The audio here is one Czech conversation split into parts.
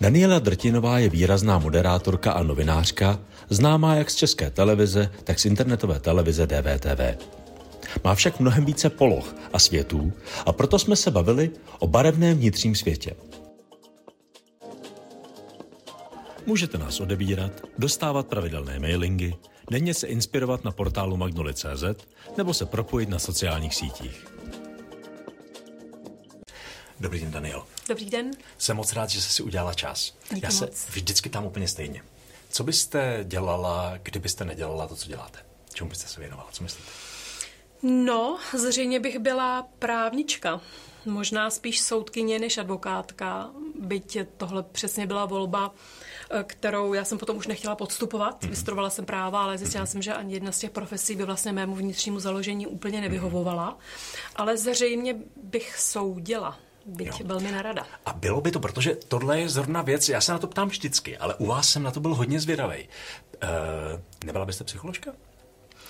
Daniela Drtinová je výrazná moderátorka a novinářka, známá jak z české televize, tak z internetové televize DVTV. Má však mnohem více poloh a světů a proto jsme se bavili o barevném vnitřním světě. Můžete nás odebírat, dostávat pravidelné mailingy, denně se inspirovat na portálu magnoli.cz nebo se propojit na sociálních sítích. Dobrý den, Daniel. Dobrý den. Jsem moc rád, že jsi si udělala čas. Díky Já se moc. vždycky tam úplně stejně. Co byste dělala, kdybyste nedělala to, co děláte? Čemu byste se věnovala? Co myslíte? No, zřejmě bych byla právnička. Možná spíš soudkyně než advokátka, byť tohle přesně byla volba, eh, kterou já jsem potom už nechtěla podstupovat. Mm-hmm. Vystudovala jsem práva, ale zjistila jsem, že ani jedna z těch profesí by vlastně mému vnitřnímu založení úplně nevyhovovala. Ale zřejmě bych soudila, byť Jo. velmi narada. A bylo by to, protože tohle je zrovna věc, já se na to ptám vždycky, ale u vás jsem na to byl hodně zvědavý. Uh, nebyla byste psycholožka?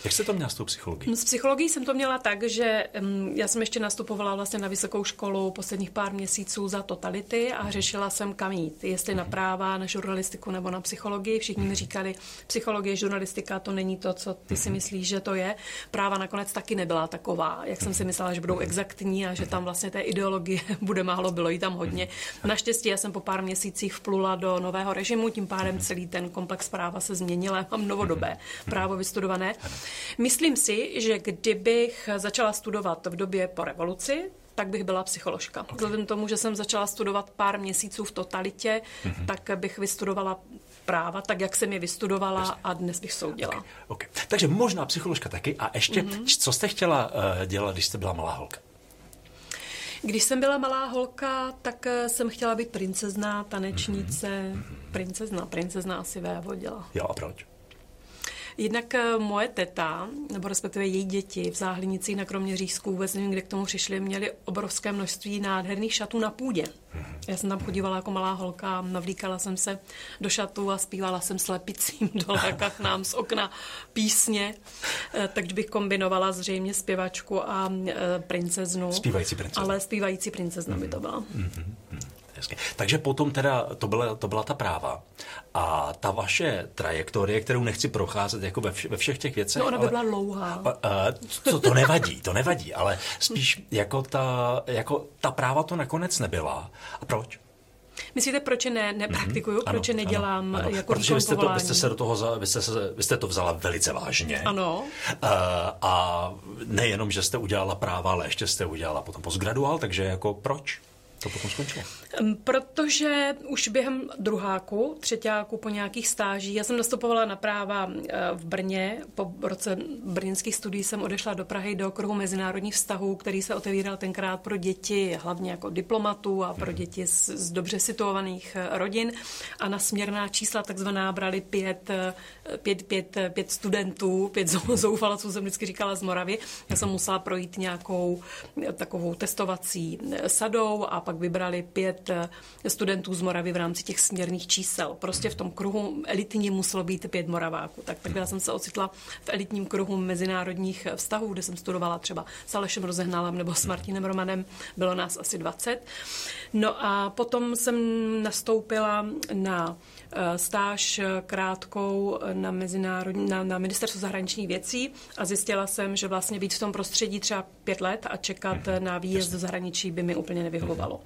Jak jste to měla s tou psychologií? S psychologií jsem to měla tak, že um, já jsem ještě nastupovala vlastně na vysokou školu posledních pár měsíců za totality a řešila jsem kam jít, jestli na práva, na žurnalistiku nebo na psychologii. Všichni mi říkali, psychologie, žurnalistika, to není to, co ty si myslíš, že to je. Práva nakonec taky nebyla taková, jak jsem si myslela, že budou exaktní a že tam vlastně té ideologie bude málo, bylo jí tam hodně. Naštěstí já jsem po pár měsících vplula do nového režimu, tím pádem celý ten komplex práva se změnil, já mám novodobé právo vystudované. Myslím si, že kdybych začala studovat v době po revoluci, tak bych byla psycholožka. Vzhledem k tomu, že jsem začala studovat pár měsíců v totalitě, tak bych vystudovala práva, tak jak jsem je vystudovala a dnes bych soudila. Okay. Takže možná psycholožka taky. A ještě, mm-hmm. co jste chtěla uh, dělat, když jste byla malá holka? Když jsem byla malá holka, tak eh, jsem chtěla být princezna, tanečnice, princezna, princezna asi vévodila. Jo, a proč? Jednak eh, moje teta, nebo respektive její děti v Záhlinicích na Kroměřížsku, vůbec nevím, kde k tomu přišli, měli obrovské množství nádherných šatů na půdě. Já jsem tam chodívala jako malá holka, navlíkala jsem se do šatu a zpívala jsem slepicím do k nám z okna písně, Eh, takže bych kombinovala zřejmě zpěvačku a eh, princeznu. Zpívající princezna. Ale zpívající princezna by to byla. Hezky. Takže potom teda to byla, to byla ta práva. A ta vaše trajektorie, kterou nechci procházet jako ve, vš- ve všech těch věcech. No ona by ale, byla dlouhá. A, a, to, to nevadí, to nevadí, ale spíš jako ta, jako ta práva to nakonec nebyla. A proč? Myslíte, proč je ne, nepraktikuju, proč je nedělám ano, ano. jako Protože vy jste, to, vy jste se do toho, za- vy jste, se, vy jste to vzala velice vážně. Ano. Uh, a nejenom, že jste udělala práva, ale ještě jste udělala potom postgraduál, takže jako proč to potom skončilo? Protože už během druháku, třetíku po nějakých stážích, já jsem nastupovala na práva v Brně, po roce brněnských studií jsem odešla do Prahy do okruhu mezinárodních vztahů, který se otevíral tenkrát pro děti, hlavně jako diplomatů a pro děti z, z dobře situovaných eh, rodin a na směrná čísla takzvaná brali pět, eh, pět, pět, eh, pět studentů, pět zou- zoufalců jsem vždycky říkala z Moravy. Já jsem musela projít nějakou takovou testovací sadou a pak vybrali pět eh, studentů z Moravy v rámci těch směrných čísel. Prostě v tom kruhu elitním muselo být pět Moraváků. Tak takhle jsem se ocitla v elitním kruhu mezinárodních eh, vztahů, kde jsem studovala třeba s Alešem Rozehnalem nebo s Martinem Romanem. Bylo nás asi 20. No a potom jsem nastoupila na stáž eh, krátkou na, mezinárodní, na, na ministerstvu zahraničních věcí a zjistila jsem, že vlastně být v tom prostředí třeba pět let a čekat eh, na výjezd do zahraničí by mi úplně nevyhovovalo.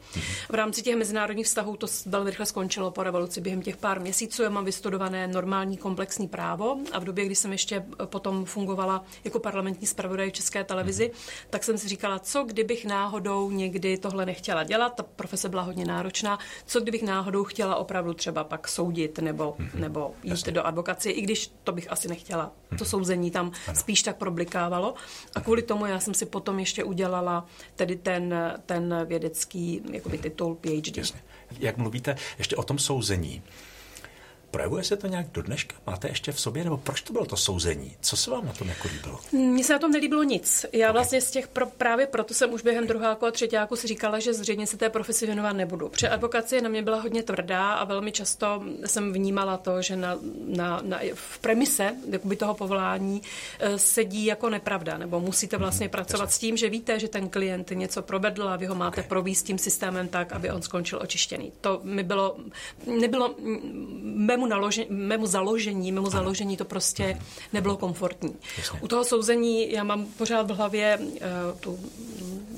V rámci těch mezinárodních vztahů to velmi rychle skončilo po revoluci během těch pár měsíců. Já mám vystudované normální komplexní právo a v době, kdy jsem ještě eh, potom fungovala jako parlamentní zpravodaj v České televizi, tak jsem si říkala, co kdybych náhodou někdy tohle nechtěla dělat, ta profese byla hodně náročná, co kdybych náhodou chtěla opravdu třeba pak soudit nebo, nebo jít do advokacie, i když to bych asi nechtěla. To souzení tam spíš tak problikávalo. A kvůli tomu já jsem si potom ještě udělala tedy ten, ten vědecký jakoby titul PhD. Jasně. Jak mluvíte ještě o tom souzení, Projevuje se to nějak do dneška? Máte ještě v sobě? Nebo proč to bylo to souzení? Co se vám na tom jako líbilo? Mně se na tom nelíbilo nic. Já okay. vlastně z těch, pro, právě proto jsem už během druháku a třetíku si říkala, že zřejmě se té profesi věnovat nebudu. Protože advokacie na mě byla hodně tvrdá a velmi často jsem vnímala to, že na, na, na, v premise jakoby toho povolání eh, sedí jako nepravda, nebo musíte vlastně mm, pracovat jasně. s tím, že víte, že ten klient něco provedl a vy ho máte okay. províst tím systémem tak, aby on skončil očištěný. To mi bylo, nebylo mému, naložení, mému založení, mému založení to prostě nebylo komfortní. Jasně. U toho souzení já mám pořád v hlavě uh, tu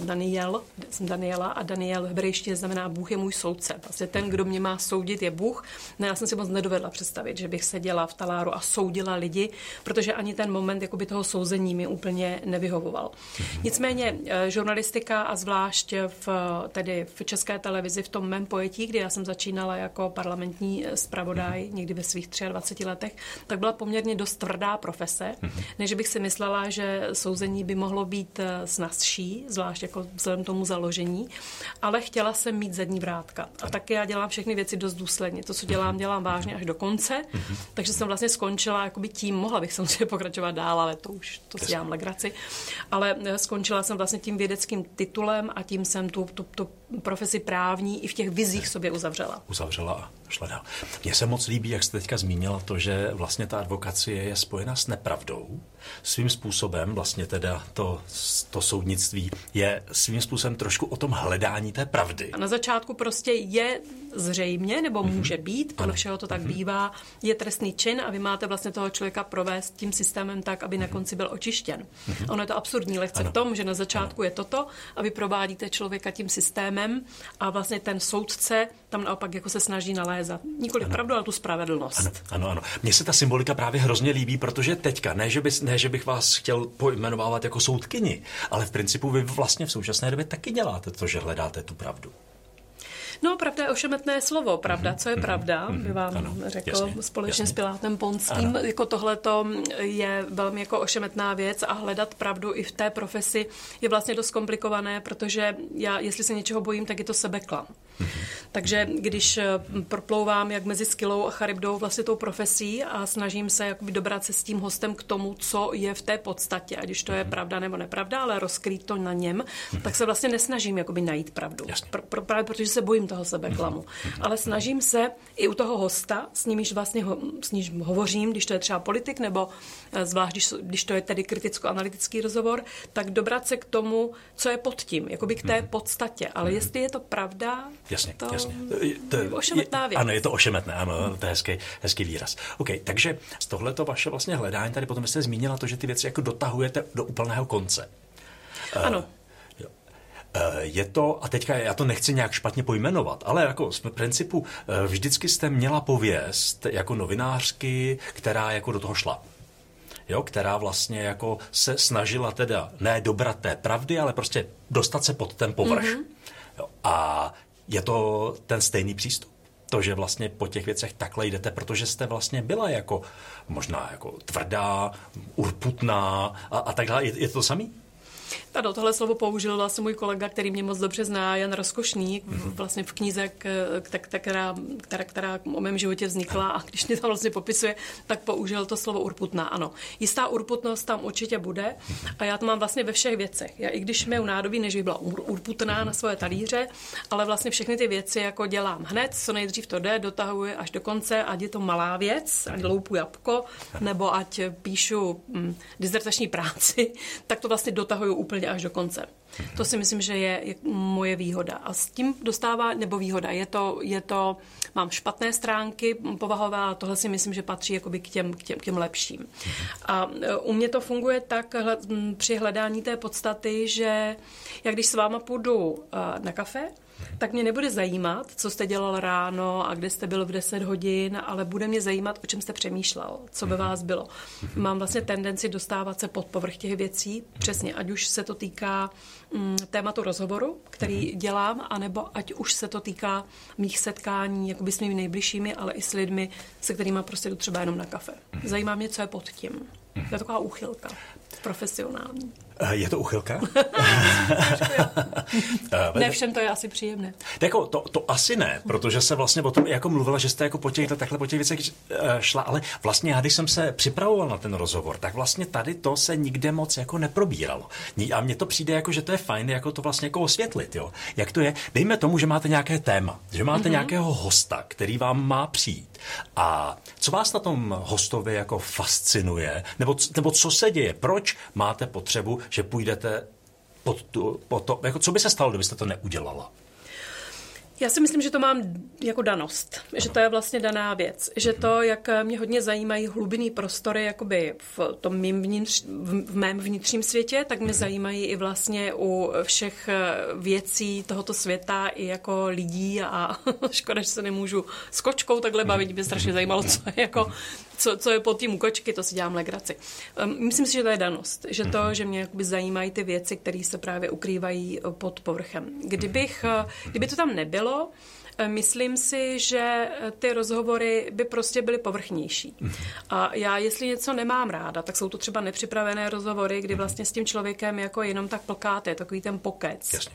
Daniel, jsem Daniela a Daniel v hebrejštině znamená Bůh je můj soudce. Vlastně ten, kdo mě má soudit, je Bůh. No, já jsem si moc nedovedla představit, že bych seděla v taláru a soudila lidi, protože ani ten moment jakoby toho souzení mi úplně nevyhovoval. Nicméně eh, žurnalistika a zvlášť v, tedy v české televizi v tom mém pojetí, kdy já jsem začínala jako parlamentní eh, zpravodaj někdy ve svých 23 letech, tak byla poměrně dost tvrdá profese, než bych si myslela, že souzení by mohlo být eh, snazší, zvlášť jako vzhledem tomu založení, ale chtěla jsem mít zadní vrátka. A taky já dělám všechny věci dost důsledně. To, co dělám, dělám vážně až do konce, takže jsem vlastně skončila jakoby tím, mohla bych samozřejmě pokračovat dál, ale to už to si dělám legraci, ale eh, skončila jsem vlastně tím vědeckým titulem a tím jsem tu, tu, tu profesi právní i v těch vizích sobě uzavřela. Uzavřela a šla dál. Mně se moc líbí, jak jste teďka zmínila to, že vlastně ta advokacie je spojena s nepravdou. Svým způsobem vlastně teda to, to soudnictví je svým způsobem trošku o tom hledání té pravdy. A na začátku prostě je zřejmě, nebo mm-hmm. může být, podle všeho to tak mm-hmm. bývá, je trestný čin a vy máte vlastně toho člověka provést tím systémem tak, aby mm-hmm. na mhm. konci byl očištěn. Mm-hmm. Ono je to absurdní lehce ano. v tom, že na začátku ano. je toto a vy provádíte člověka tím systémem a vlastně ten soudce tam naopak jako se snaží nalézat. Nikoli pravdu, ale tu spravedlnost. Ano, ano, ano. Mně se ta symbolika právě hrozně líbí, protože teďka, ne že, by, ne, že bych vás chtěl pojmenovávat jako soudkyni, ale v principu vy vlastně v současné době taky děláte to, že hledáte tu pravdu. No, pravda je ošemetné slovo. Pravda, mm-hmm. co je mhm. pravda, mm-hmm. by vám ano, řekl jasně, společně jasně. s Pilátem Ponským. Ano. Jako tohle je velmi jako ošemetná věc a hledat pravdu i v té profesi je vlastně dost komplikované, protože já, jestli se něčeho bojím, tak je to sebeklam. Takže když eh, proplouvám jak mezi Skylou a Charybdou vlastně tou profesí a snažím se jakoby dobrat se s tím hostem k tomu, co je v té podstatě, ať už to je mhm. pravda nebo nepravda, ale rozkrýt to na něm, mhm. tak se vlastně nesnažím jakoby najít pravdu. Pro, pro, právě protože se bojím toho sebeklamu. Mhm. Ale snažím se i u toho hosta, s nímž vlastně ho, s nímž hovořím, když to je třeba politik, nebo eh, zvlášť, když, když to je tedy kriticko-analytický rozhovor, tak dobrat se k tomu, co je pod tím, jakoby k té podstatě. Ale jestli je to pravda, Jasně, to jasně. To je ošemetná věc. Ano, je to ošemetné, ano, to je hezký, hezký výraz. OK, takže z tohleto vaše vlastně hledání, tady potom jste zmínila to, že ty věci jako dotahujete do úplného konce. Ano. Uh, je to, a teďka já to nechci nějak špatně pojmenovat, ale jako z principu eh, vždycky jste měla pověst jako novinářky, která jako do toho šla. Jo, která vlastně jako se snažila teda ne dobrat té pravdy, ale prostě dostat se pod ten povrch. Mm-hmm. Jo, a je to ten stejný přístup? To, že vlastně po těch věcech takhle jdete, protože jste vlastně byla jako možná jako tvrdá, urputná a, a tak dále. Je, je to samý? Ano, tohle slovo použil vlastně můj kolega, který mě moc dobře zná, Jan Rozkošný, mm-hmm. vlastně v knize, která, která, která o mém životě vznikla a když mě tam vlastně popisuje, tak použil to slovo urputná. Ano, jistá urputnost tam určitě bude a já to mám vlastně ve všech věcech. Já i když mi nádobí, než bych byla urputná na svoje talíře, ale vlastně všechny ty věci jako dělám hned, co nejdřív to jde, dotahuji až do konce, ať je to malá věc, ať loupu jabko, nebo ať píšu hm, dizertační práci, tak to vlastně dotahuju úplně až do konce. To si myslím, že je, je moje výhoda. A s tím dostává, nebo výhoda, je to, je to mám špatné stránky povahové a tohle si myslím, že patří jakoby k těm, k těm, k těm lepším. A e, u mě to funguje tak při hledání té podstaty, že jak když s váma půjdu e, na kafe, tak mě nebude zajímat, co jste dělal ráno a kde jste byl v 10 hodin, ale bude mě zajímat, o čem jste přemýšlel, co by vás bylo. Mám vlastně tendenci dostávat se pod povrch těch věcí, přesně, ať už se to týká mm, tématu rozhovoru, který dělám, anebo ať už se to týká mých setkání jakoby s mými nejbližšími, ale i s lidmi, se kterými prostě jdu třeba jenom na kafe. Zajímá mě, co je pod tím. Je taková úchylka profesionální. Eh, je to uchylka? Eh, ne všem to je asi příjemné. Jako, to, to asi ne, protože se vlastně o tom jako mluvila, že jste jako po těch, takhle po těch věcech eh, šla, ale vlastně já, když jsem se připravoval na ten rozhovor, tak vlastně tady to se nikde moc jako neprobíralo. A mně to přijde jako, že to je fajn jako to vlastně jako osvětlit, jo. Jak to je? Dejme tomu, že máte nějaké téma, že máte mm-hmm. nějakého hosta, který vám má přijít. A co vás na tom hostovi jako fascinuje? Nebo, nebo co se děje? Proč máte potřebu že půjdete pod, tu, pod to, jako co by se stalo, kdybyste to neudělala? Já si myslím, že to mám jako danost, ano. že to je vlastně daná věc, že to, jak mě hodně zajímají hlubinný prostory jakoby v tom mým vnitř, v mém vnitřním světě, tak mě mhm. zajímají i vlastně u všech eh, věcí tohoto světa i jako lidí a škoda, že se nemůžu s kočkou takhle bavit, mě strašně zajímalo, co je jako co, co je pod tím u kočky, to si dělám legraci. Um, myslím si, že to je danost, že to, že mě jakoby zajímají ty věci, které se právě ukrývají pod povrchem. Kdybych, eh, kdyby to tam nebylo, Eh, myslím si, že eh, ty rozhovory by prostě byly povrchnější. A já, jestli něco nemám ráda, tak jsou to třeba nepřipravené rozhovory, kdy vlastně s tím člověkem jako jenom tak plkáte, takový ten pokec. Jasně.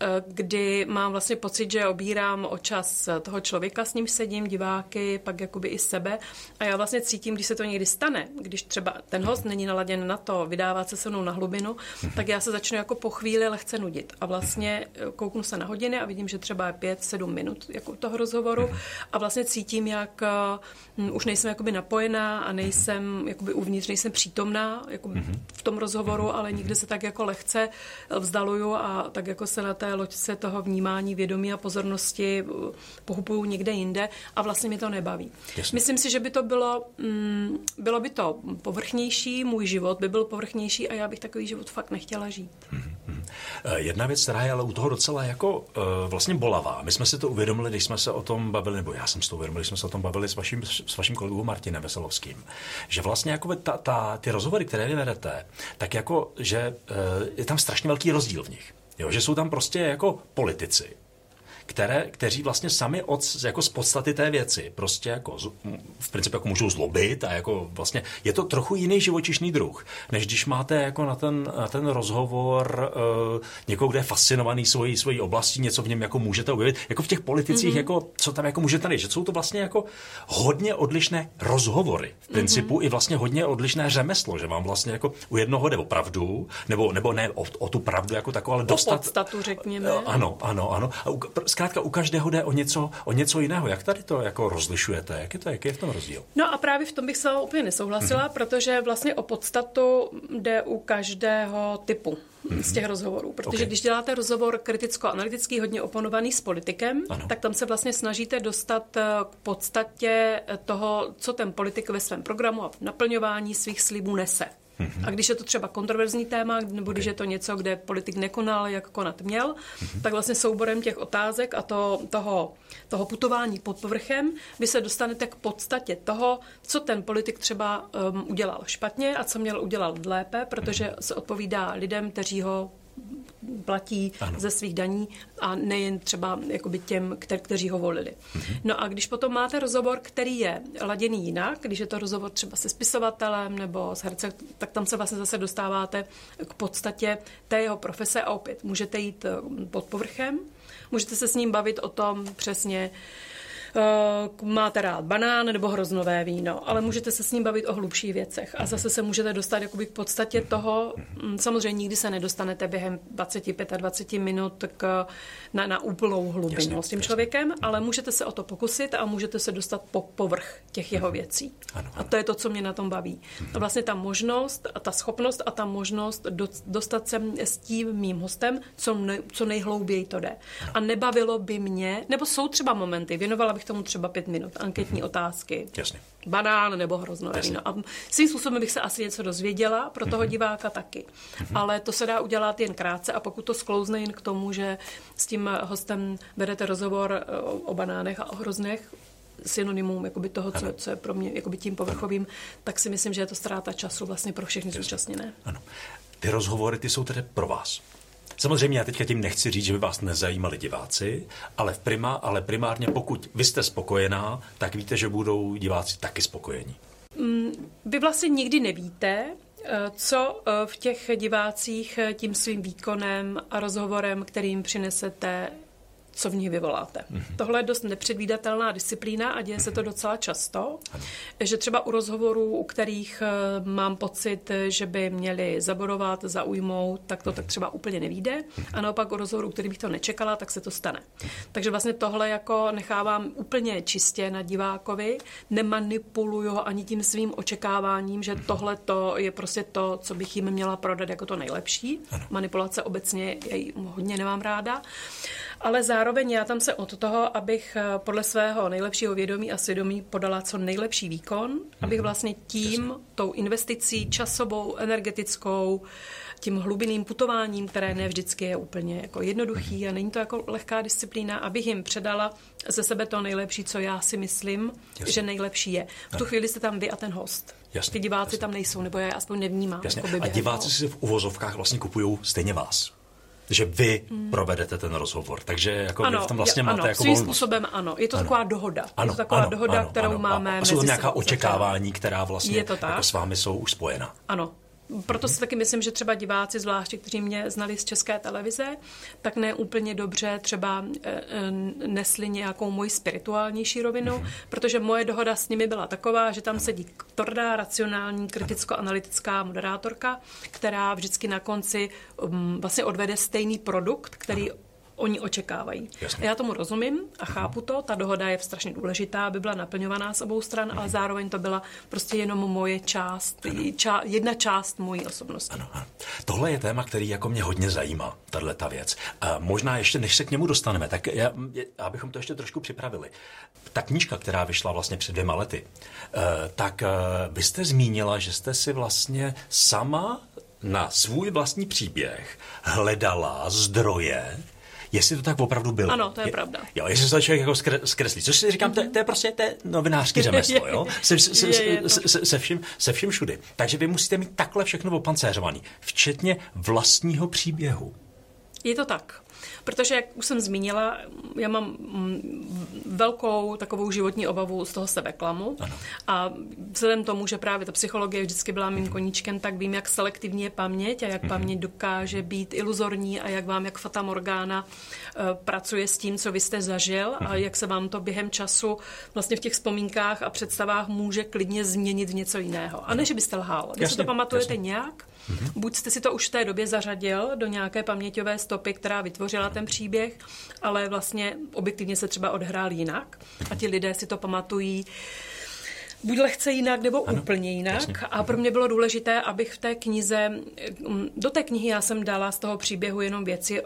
Eh, kdy mám vlastně pocit, že obírám o čas toho člověka, s ním sedím, diváky, pak jakoby i sebe. A já vlastně cítím, když se to někdy stane, když třeba ten host není naladěn na to vydávat se se mnou na hlubinu, tak já se začnu jako po chvíli lehce nudit. A vlastně kouknu se na hodiny a vidím, že třeba je pět, sedm minut minut jako toho rozhovoru a vlastně cítím, jak uh, už nejsem jakoby napojená a nejsem jakoby uvnitř, nejsem přítomná jakoby v tom rozhovoru, ale nikdy se tak jako lehce vzdaluju a tak jako se na té loďce toho vnímání, vědomí a pozornosti uh, pohupuju někde jinde a vlastně mi to nebaví. Jasně. Myslím si, že by to bylo, mm, bylo by to povrchnější, můj život by byl povrchnější a já bych takový život fakt nechtěla žít. Mm-hmm. Jedna věc, která je ale u toho docela jako uh, vlastně bolavá. My jsme si to uvědomili, když jsme se o tom bavili, nebo já jsem si to uvědomil, když jsme se o tom bavili s vaším, s vaším kolegou Martinem Veselovským, že vlastně jako ta, ta, ty rozhovory, které vy vedete, tak jako, že uh, je tam strašně velký rozdíl v nich. Jo, že jsou tam prostě jako politici, které, kteří vlastně sami od, jako z podstaty té věci prostě jako v principu jako můžou zlobit a jako vlastně je to trochu jiný živočišný druh, než když máte jako na ten, na ten rozhovor uh, někoho, kde je fascinovaný svojí, svojí oblastí, něco v něm jako můžete objevit. Jako v těch politicích, mm-hmm. jako, co tam jako můžete najít, že jsou to vlastně jako hodně odlišné rozhovory. V principu mm-hmm. i vlastně hodně odlišné řemeslo, že vám vlastně jako u jednoho jde o pravdu, nebo, nebo ne o, o tu pravdu jako takovou, ale dostat... O podstatu, řekněme. Ano, ano, ano. A u, zkrátka u každého jde o něco, o něco jiného. Jak tady to jako rozlišujete? Jak je to, jaký je v tom rozdíl? No a právě v tom bych se úplně nesouhlasila, mm-hmm. protože vlastně o podstatu jde u každého typu mm-hmm. z těch rozhovorů. Protože okay. když děláte rozhovor kriticko-analytický, hodně oponovaný s politikem, ano. tak tam se vlastně snažíte dostat eh, k podstatě toho, co ten politik ve svém programu a naplňování svých slibů nese. Mm-hmm. A když je to třeba kontroverzní téma, nebo když je to něco, kde politik nekonal, jak konat měl, mm-hmm. tak vlastně souborem těch otázek a to, toho, toho putování pod povrchem vy se dostanete k podstatě toho, co ten politik třeba um, udělal špatně a co měl udělat lépe, protože se odpovídá lidem, kteří ho platí ano. ze svých daní a nejen třeba jakoby těm, kter, kteří ho volili. Mm-hmm. No a když potom máte rozhovor, který je laděný jinak, když je to rozhovor třeba se spisovatelem nebo s hercem, tak tam se vlastně zase dostáváte k podstatě té jeho profese a opět můžete jít eh, pod povrchem, můžete se s ním bavit o tom přesně, Eh, máte rád banán nebo hroznové víno, ale můžete se s ním bavit o hlubších věcech a zase se můžete dostat jakoby k podstatě toho, mm, samozřejmě nikdy se nedostanete během 25-20 minut k, na, na úplnou hlubinu jasně, s tím jasně. člověkem, ale můžete se o to pokusit a můžete se dostat po povrch těch jeho věcí. Ano, ano. A to je to, co mě na tom baví. A vlastně ta možnost, a ta schopnost a ta možnost dostat se s tím mým hostem, co, ne, co nejhlouběji to jde. Ano. A nebavilo by mě, nebo jsou třeba momenty, věnovala bych tomu třeba pět minut, anketní mm-hmm. otázky. Jasně. Banán nebo hrozné víno. A svým způsobem bych se asi něco dozvěděla, pro toho mm-hmm. diváka taky. Mm-hmm. Ale to se dá udělat jen krátce a pokud to sklouzne jen k tomu, že s tím hostem vedete rozhovor eh, o, o banánech a o hroznech, synonymum jakoby toho, co, co je pro mě jakoby tím povrchovým, ano. tak si myslím, že je to ztráta času vlastně pro všechny zúčastněné. Ano. Ty rozhovory, ty jsou tedy pro vás. Samozřejmě já teďka tím nechci říct, že by vás nezajímali diváci, ale, v prima, ale primárně pokud vy jste spokojená, tak víte, že budou diváci taky spokojení. Mm, vy vlastně nikdy nevíte, co v těch divácích tím svým výkonem a rozhovorem, kterým přinesete, co v nich vyvoláte. Mm-hmm. Tohle je dost nepředvídatelná disciplína a děje mm-hmm. se to mhm. docela často, ano. že třeba u rozhovorů, u kterých eh, mám pocit, že by měli zabodovat, zaujmout, tak to mm-hmm. tak třeba úplně nevíde. Mm-hmm. A naopak u rozhovorů, který bych to nečekala, tak se to stane. Takže vlastně tohle jako nechávám úplně čistě na divákovi, nemanipuluju ho ani tím svým očekáváním, že mm-hmm. tohle to je prostě to, co bych jim měla prodat jako to nejlepší. Ano. Manipulace obecně já hodně nemám ráda ale zároveň já tam se od toho, abych eh, podle svého nejlepšího vědomí a svědomí podala co nejlepší výkon, mm-hmm. abych vlastně tím, Jasně. tou investicí časovou, energetickou, tím hlubinným putováním, které ne vždycky je úplně jako jednoduchý mm-hmm. a není to jako lehká disciplína, abych jim předala ze sebe to nejlepší, co já si myslím, Jasně. že nejlepší je. V tu chvíli jste tam vy a ten host. Jasně, Ty diváci jasně. tam nejsou, nebo já je aspoň nevnímám. Jasně. Jako a diváci si v uvozovkách vlastně kupují stejně vás že vy hmm. provedete ten rozhovor. Takže jako ano, vy v tom vlastně je, máte ano, jako svým volnost. způsobem ano. Je to ano. taková dohoda. Ano, je to taková ano, dohoda, ano, kterou ano, máme. A jsou to nějaká očekávání, která vlastně je to tak? jako s vámi jsou už spojena. Ano, proto si taky myslím, že třeba diváci, zvláště kteří mě znali z české televize, tak ne úplně dobře třeba eh, eh, nesli nějakou moji spirituálnější rovinu, mm-hmm. protože moje dohoda s nimi byla taková, že tam sedí tvrdá, racionální, kriticko-analytická moderátorka, která vždycky na konci um, vlastně odvede stejný produkt, který oni očekávají. Jasně. Já tomu rozumím a chápu to. Ta dohoda je strašně důležitá, aby byla naplňovaná s obou stran, ale zároveň to byla prostě jenom moje část, ča, jedna část mojí osobnosti. Ano, ano. Tohle je téma, který jako mě hodně zajímá, tahle ta věc. A možná ještě, než se k němu dostaneme, tak já, abychom to ještě trošku připravili. Ta knížka, která vyšla vlastně před dvěma lety, eh, tak eh, vy jste zmínila, že jste si vlastně sama na svůj vlastní příběh hledala zdroje, Jestli to tak opravdu bylo. Ano, to je, je pravda. Jo, jestli se to člověk jako zkreslí. Což si říkám, to, to je prostě to je novinářský řemeslo, jo? Se, se, se, se, se, se, vším, se vším všudy. Takže vy musíte mít takhle všechno opancéřovaný, včetně vlastního příběhu. Je to tak. Protože, jak už jsem zmínila, já mám velkou takovou životní obavu z toho sebeklamu. Ano. A vzhledem tomu, že právě ta psychologie vždycky byla mým mhm. koníčkem, tak vím, jak selektivní je paměť a jak mm paměť dokáže být iluzorní a jak vám, jak Fata Morgana, uh, pracuje s tím, co vy jste zažil a mhm. jak se vám to během času vlastně v těch vzpomínkách a představách může klidně změnit v něco jiného. A ne, že byste lhal. Vy si to pamatujete jasně. nějak, Mm-hmm. Buď jste si to už v té době zařadil do nějaké paměťové stopy, která vytvořila ten příběh, ale vlastně objektivně se třeba odhrál jinak a ti lidé si to pamatují buď lehce jinak, nebo ano, úplně jinak. Jasně. A pro mě bylo důležité, abych v té knize, mm, do té knihy já jsem dala z toho příběhu jenom věci,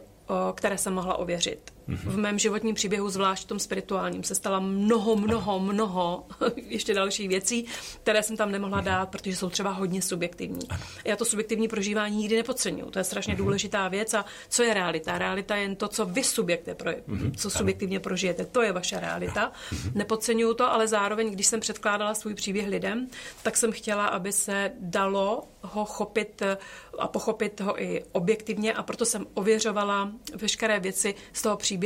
které jsem mohla ověřit. V mém životním příběhu, zvlášť v tom spirituálním, se stala mnoho, mnoho, mnoho ještě dalších věcí, které jsem tam nemohla dát, protože jsou třeba hodně subjektivní. Já to subjektivní prožívání nikdy nepodceňuju. To je strašně mhm. důležitá věc. A co je realita? Realita je jen to, co vy subjekte, pro, mhm. co subjektivně prožijete. To je vaše realita. Mhm. Nepodceňuju to, ale zároveň, když jsem předkládala svůj příběh lidem, tak jsem chtěla, aby se dalo ho chopit a pochopit ho i objektivně a proto jsem ověřovala veškeré věci z toho příběhu,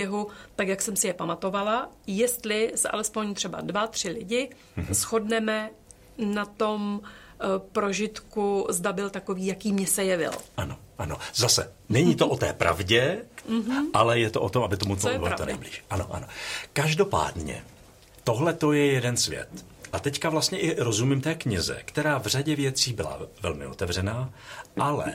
tak jak jsem si je pamatovala, jestli se alespoň třeba dva, tři lidi mm-hmm. shodneme na tom uh, prožitku, zda byl takový, jaký mě se jevil. Ano, ano. Zase, není to o té pravdě, mm-hmm. ale je to o tom, aby tomu to bylo to nejblíž. Ano, ano. Každopádně, tohle to je jeden svět. A teďka vlastně i rozumím té knize, která v řadě věcí byla velmi otevřená, ale,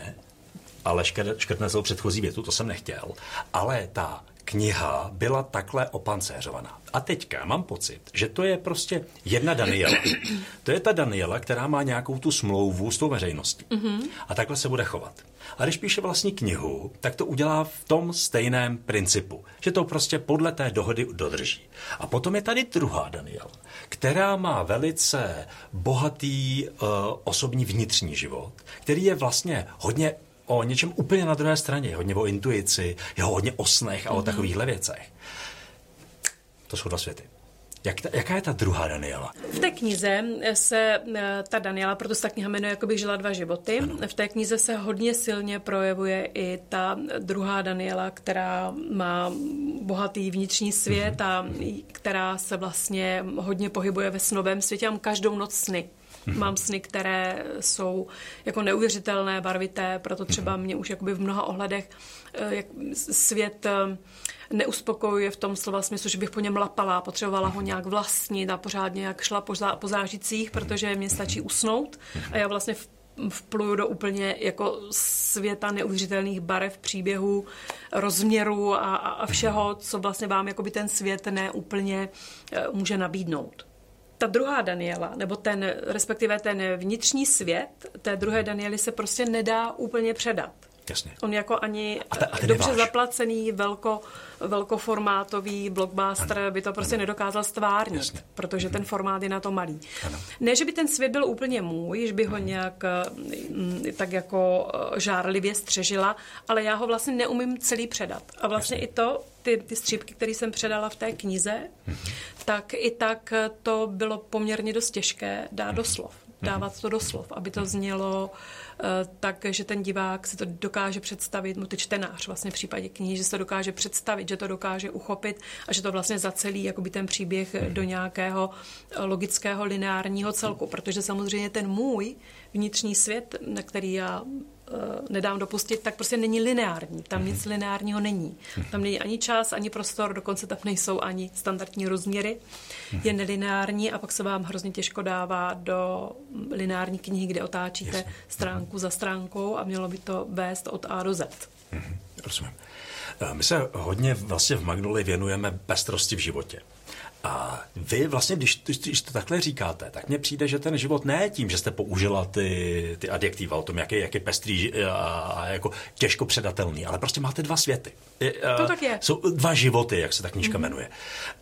ale škrtne celou předchozí větu, to jsem nechtěl, ale ta kniha byla takhle opancéřovaná. A teďka mám pocit, že to je prostě jedna Daniela. To je ta Daniela, která má nějakou tu smlouvu s tou veřejností. Mm-hmm. A takhle se bude chovat. A když píše vlastní knihu, tak to udělá v tom stejném principu, že to prostě podle té dohody dodrží. A potom je tady druhá Daniela, která má velice bohatý uh, osobní vnitřní život, který je vlastně hodně o něčem úplně na druhé straně, hodně o intuici, je hodně o snech a o mm-hmm. takovýchhle věcech. To jsou dva světy. Jak ta, jaká je ta druhá Daniela? V té knize se eh, ta Daniela, proto se ta kniha jmenuje, jako bych žila dva životy. Ano. V té knize se hodně silně projevuje i ta druhá Daniela, která má bohatý vnitřní svět mm-hmm. a která se vlastně hodně pohybuje ve snovém světě. Mám každou noc sny. Mm-hmm. Mám sny, které jsou jako neuvěřitelné, barvité, proto třeba mm-hmm. mě už jakoby v mnoha ohledech eh, jak svět eh, neuspokojuje v tom slova smyslu, že bych po něm lapala, potřebovala ho nějak vlastnit a pořádně jak šla po, zá, po zážitcích, protože mě stačí usnout a já vlastně v vpluju do úplně jako světa neuvěřitelných barev, příběhů, rozměrů a, a všeho, co vlastně vám jako by ten svět neúplně eh, může nabídnout. Ta druhá Daniela, nebo ten, respektive ten vnitřní svět té druhé Daniely se prostě nedá úplně předat. Jasně. On jako ani a te, a dobře neváš. zaplacený velko, velkoformátový blockbuster ano. by to prostě ano. nedokázal stvárnit, Jasně. protože ten formát je na to malý. Ano. Ne, že by ten svět byl úplně můj, že by ho mhm. nějak mm, tak jako eh, žárlivě střežila, ale já ho vlastně neumím celý předat. A vlastně Jasně. i to, ty, ty střípky, které jsem předala v té knize, mhm. tak i tak to bylo poměrně dost těžké dát do mhm. slov. Dávat to do slov, aby to znělo Eh, tak, že ten divák si to dokáže představit, mu ty čtenář vlastně v případě knihy, že se to dokáže představit, že to dokáže uchopit a že to vlastně zacelí jakoby ten příběh do nějakého logického lineárního celku, protože samozřejmě ten můj vnitřní svět, na který já Eh, nedám dopustit, tak prostě není lineární. Tam nic mhm. lineárního není. Tam není ani čas, ani prostor, dokonce tam nejsou ani standardní rozměry. Mhm. Je nelineární a pak se vám hrozně těžko dává do lineární knihy, kde otáčíte stránku za stránkou a mělo by to vést od A do Z. Mhm. Rozumím. Eh, my se hodně vlastně v Magnoli věnujeme pestrosti v životě. A vy vlastně, když, když to takhle říkáte, tak mně přijde, že ten život ne tím, že jste použila ty, ty adjektiva o tom, jak je, jak je pestrý a, a jako těžko předatelný, ale prostě máte dva světy. To tak je. Jsou dva životy, jak se ta knížka mm-hmm. jmenuje.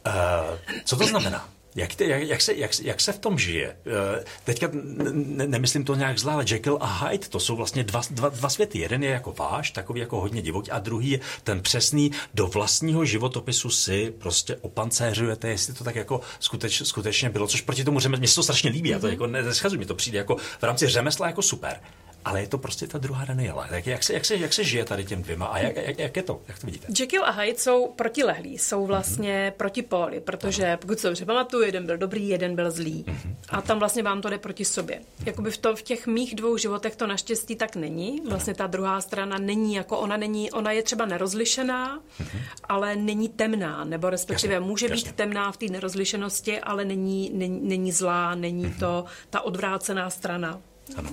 Uh, co to znamená? Jak, ty, jak, jak, se, jak, jak se v tom žije? Eh, teďka ne, nemyslím to nějak zlá, ale Jekyll a Hyde, to jsou vlastně dva, dva, dva světy. Jeden je jako váš, takový jako hodně divoký, a druhý je ten přesný, do vlastního životopisu si prostě opancéřujete, jestli to tak jako skuteč, skutečně bylo, což proti tomu řemeslu, mě se to strašně líbí, mm-hmm. já to mhm. jako neschazuji, mi to přijde jako v rámci řemesla jako super ale je to prostě ta druhá Daniela. Tak jak se, jak se, jak se žije tady těm dvěma a jak, jak, jak je to? Jak to vidíte? Jekyll a Hyde jsou protilehlí, jsou vlastně mm-hmm. protipóly, protože ano. pokud se dobře pamatuju, jeden byl dobrý, jeden byl zlý. Mm-hmm. A tam vlastně vám to jde proti sobě. Mm-hmm. Jakoby v, to, v těch mých dvou životech to naštěstí tak není. Vlastně ta druhá strana není jako ona není, ona je třeba nerozlišená, mm-hmm. ale není temná, nebo respektive jasně, může jasně. být temná v té nerozlišenosti, ale není, není, není zlá, není mm-hmm. to ta odvrácená strana. Ano.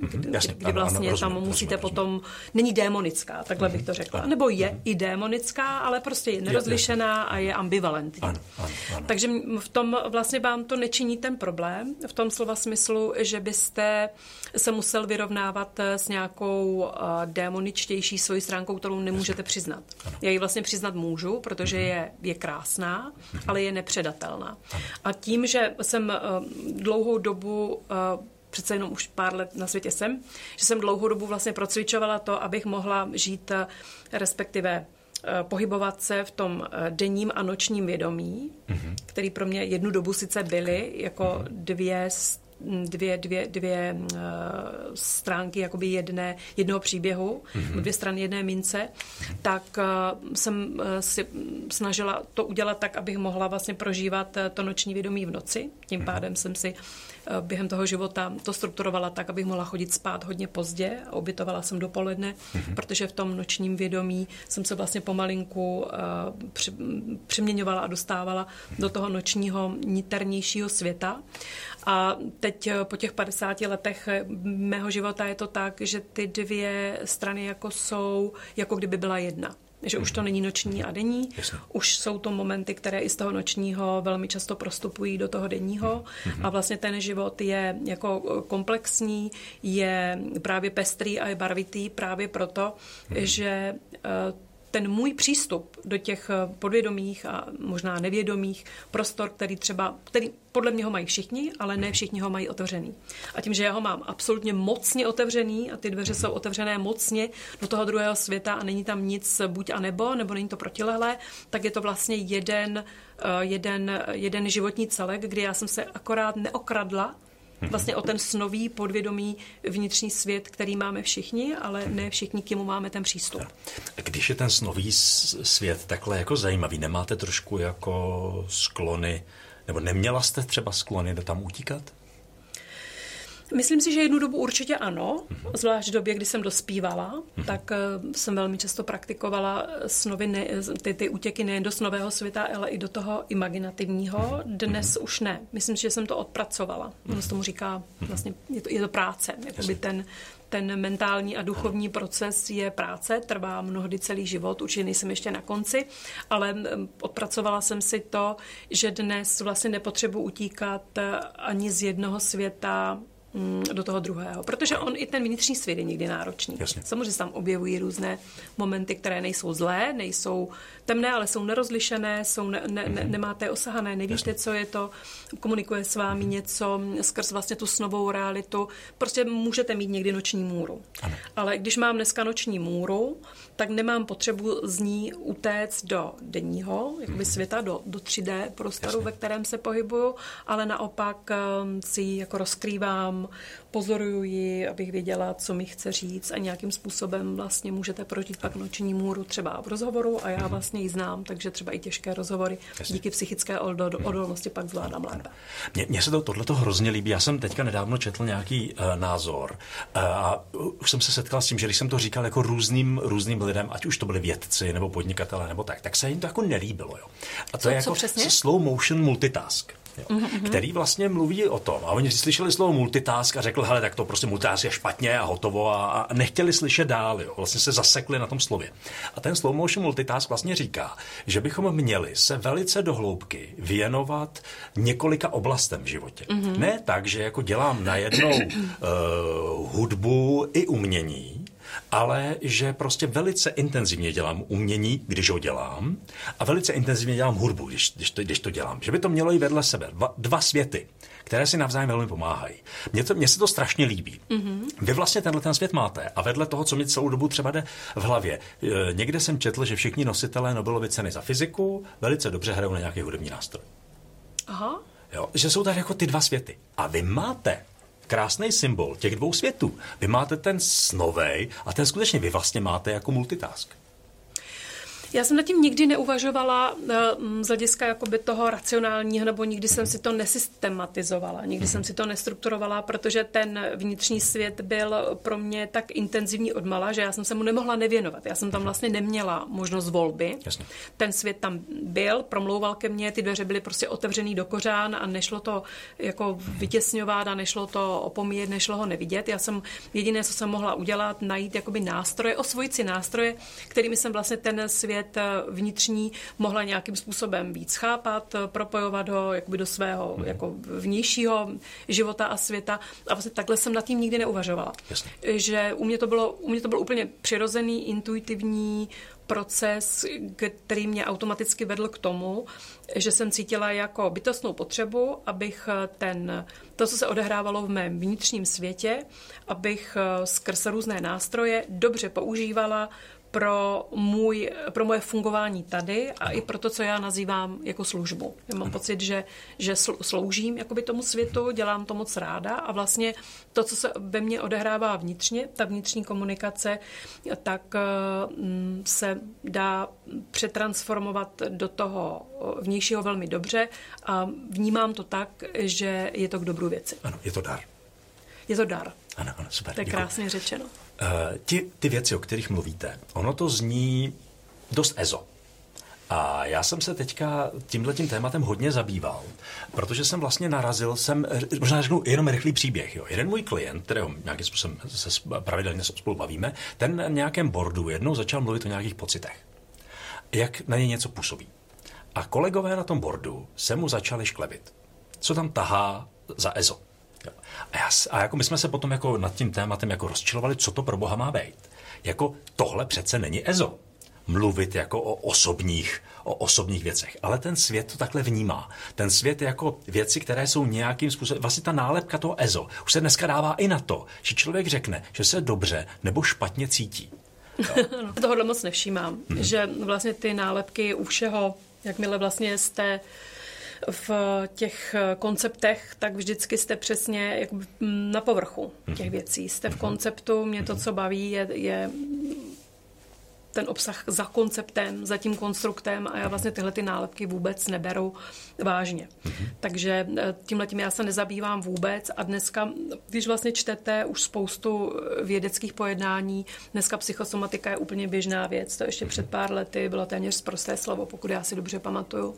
Kdy, Jasně, kdy vlastně ano, ano, tam musíte rozumím, potom, není démonická, takhle bych to mhm. řekla. Ano. Nebo je ano. i démonická, ale prostě je nerozlišená a je ambivalentní. Ano, ano, ano. Takže v tom vlastně vám to nečiní ten problém, v tom slova smyslu, že byste se musel vyrovnávat s nějakou uh, démoničtější svojí stránkou, kterou nemůžete přiznat. Ano. Já ji vlastně přiznat můžu, protože mhm. je, je krásná, mhm. ale je nepředatelná. A tím, že jsem uh, dlouhou dobu přece jenom už pár let na světě jsem, že jsem dlouhou dobu vlastně procvičovala to, abych mohla žít eh, respektive eh, pohybovat se v tom eh, denním a nočním vědomí, mm-hmm. který pro mě jednu dobu sice byly jako mm-hmm. dvě dvě, dvě, dvě uh, stránky jakoby jedné, jednoho příběhu, mm-hmm. dvě strany jedné mince, mm-hmm. tak uh, jsem uh, si snažila to udělat tak, abych mohla vlastně prožívat to noční vědomí v noci. Tím mm-hmm. pádem jsem si během toho života to strukturovala tak, abych mohla chodit spát hodně pozdě a ubytovala jsem dopoledne, mm-hmm. protože v tom nočním vědomí jsem se vlastně pomalinku uh, při, přiměňovala a dostávala mm-hmm. do toho nočního niternějšího světa. A teď eh, po těch 50 letech mého života je to tak, že ty dvě strany jako jsou, jako kdyby byla jedna že už to není noční a denní, Jasně. už jsou to momenty, které i z toho nočního velmi často prostupují do toho denního mm-hmm. a vlastně ten život je jako komplexní, je právě pestrý a je barvitý právě proto, mm-hmm. že eh, ten můj přístup do těch eh, podvědomých a možná nevědomých prostor, který třeba, který podle mě ho mají všichni, ale ne všichni ho mají otevřený. A tím, že já ho mám absolutně mocně otevřený a ty dveře jsou otevřené mocně do toho druhého světa a není tam nic buď a nebo, nebo není to protilehlé, tak je to vlastně jeden, eh, jeden, jeden životní celek, kdy já jsem se akorát neokradla vlastně o ten snový podvědomý vnitřní svět, který máme všichni, ale ne všichni, k němu máme ten přístup. Když je ten snový svět takhle jako zajímavý, nemáte trošku jako sklony, nebo neměla jste třeba sklony do tam utíkat? Myslím si, že jednu dobu určitě ano, zvlášť v době, kdy jsem dospívala, tak uh, jsem velmi často praktikovala snovy, ne, ty, ty útěky nejen do snového světa, ale i do toho imaginativního. Dnes už ne. Myslím si, že jsem to odpracovala. Ono se tomu říká, vlastně je to, je to práce, jakoby ten, ten mentální a duchovní proces je práce, trvá mnohdy celý život, určitě nejsem ještě na konci, ale odpracovala jsem si to, že dnes vlastně nepotřebuji utíkat ani z jednoho světa do toho druhého. Protože on i ten vnitřní svět je někdy náročný. Jasně. Samozřejmě se tam objevují různé momenty, které nejsou zlé, nejsou temné, ale jsou nerozlišené, jsou ne, ne, ne, mhm. nemáte osahané, nevíte, Jasně. co je to, komunikuje s vámi mm-hmm. něco skrz vlastně tu snovou realitu. Prostě můžete mít někdy noční můru. Ano. Ale když mám dneska noční můru, tak nemám potřebu z ní utéct do denního jakoby mm-hmm. světa, do, do 3D prostoru, Jasně. ve kterém se pohybuju, ale naopak um, si ji jako rozkrývám, pozoruju ji, abych věděla, co mi chce říct a nějakým způsobem vlastně můžete prožít pak noční můru třeba v rozhovoru a já mm-hmm. vlastně ji znám, takže třeba i těžké rozhovory Jasně. díky psychické mhm. odolnosti pak zvládám lépe. Mně se to tohle hrozně líbí. Já jsem teďka nedávno četl nějaký uh, názor uh, a už jsem se setkal s tím, že když jsem to říkal jako různým, různým lidem, ať už to byli vědci nebo podnikatele nebo tak, tak se jim to jako nelíbilo. Jo. A to co, je jako slow motion multitask jo, mm-hmm. který vlastně mluví o tom. A oni slyšeli slovo multitask a řekli, hele, tak to prostě multitask je špatně a hotovo a, a nechtěli slyšet dál. Jo. Vlastně se zasekli na tom slově. A ten slow motion multitask vlastně říká, že bychom měli se velice dohloubky věnovat několika oblastem v životě. Mm-hmm. Ne tak, že jako dělám najednou uh, hudbu i umění, ale že prostě velice intenzivně dělám umění, když ho dělám, a velice intenzivně dělám hudbu, když, když, to, když to dělám. Že by to mělo i vedle sebe. Dva, dva světy, které si navzájem velmi pomáhají. Mně, to, mně se to strašně líbí. Mm-hmm. Vy vlastně tenhle ten svět máte a vedle toho, co mi celou dobu třeba jde v hlavě. E, někde jsem četl, že všichni nositelé Nobelovy ceny za fyziku velice dobře hrajou na nějaký hudební nástroj. Aha. Jo, že jsou tady jako ty dva světy. A vy máte krásný symbol těch dvou světů. Vy máte ten snovej a ten skutečně vy vlastně máte jako multitask. Já jsem nad tím nikdy neuvažovala eh, z hlediska jakoby toho racionálního, nebo nikdy jsem si to nesystematizovala, nikdy jsem si to nestrukturovala, protože ten vnitřní svět byl pro mě tak intenzivní odmala, že já jsem se mu nemohla nevěnovat. Já jsem tam vlastně neměla možnost volby. Jasně. Ten svět tam byl, promlouval ke mně, ty dveře byly prostě otevřený do kořán a nešlo to jako vytěsňovat a nešlo to opomíjet, nešlo ho nevidět. Já jsem jediné, co jsem mohla udělat, najít jakoby nástroje, osvojit si nástroje, kterými jsem vlastně ten svět svět vnitřní mohla nějakým způsobem víc chápat, propojovat ho jakoby do svého mm. jako vnějšího života a světa. A vlastně takhle jsem nad tím nikdy neuvažovala. Jasně. Že u mě, to bylo, u mě to byl úplně přirozený, intuitivní proces, který mě automaticky vedl k tomu, že jsem cítila jako bytostnou potřebu, abych ten, to, co se odehrávalo v mém vnitřním světě, abych skrz různé nástroje dobře používala pro, můj, pro moje fungování tady a i pro to, co já nazývám jako službu. Já mám pocit, že, že sloužím jakoby tomu světu, dělám to moc ráda a vlastně to, co se ve mně odehrává vnitřně, ta vnitřní komunikace, tak mm, se dá přetransformovat do toho vnějšího velmi dobře a vnímám to tak, že je to k dobru věci. Ano, je to dar. Je to dar. Ano, ano, super. To je krásně řečeno. Uh, ti, ty věci, o kterých mluvíte, ono to zní dost ezo. A já jsem se teďka tímhle tím tématem hodně zabýval, protože jsem vlastně narazil, jsem, možná řeknu jenom rychlý příběh. Jo. Jeden můj klient, kterého nějakým způsobem se pravidelně spolu bavíme, ten na nějakém bordu jednou začal mluvit o nějakých pocitech. Jak na ně něco působí. A kolegové na tom bordu se mu začali šklebit. Co tam tahá za EZO? A, já, a jako my jsme se potom jako nad tím tématem jako rozčilovali, co to pro Boha má být. Jako tohle přece není EZO. Mluvit jako o osobních, o osobních věcech. Ale ten svět to takhle vnímá. Ten svět je jako věci, které jsou nějakým způsobem, vlastně ta nálepka toho EZO už se dneska dává i na to, že člověk řekne, že se dobře nebo špatně cítí. Tohle moc nevšímám, hmm. že vlastně ty nálepky u všeho, jakmile vlastně jste v těch konceptech, tak vždycky jste přesně jako na povrchu těch mhm. věcí. Jste v mhm. konceptu, mě to, co baví, je, je ten obsah za konceptem, za tím konstruktem a já vlastně tyhle ty nálepky vůbec neberu vážně. Mm-hmm. Takže eh, tímhle tím já se nezabývám vůbec a dneska, když vlastně čtete už spoustu vědeckých pojednání, dneska psychosomatika je úplně běžná věc, to ještě před pár lety bylo téměř prosté slovo, pokud já si dobře pamatuju,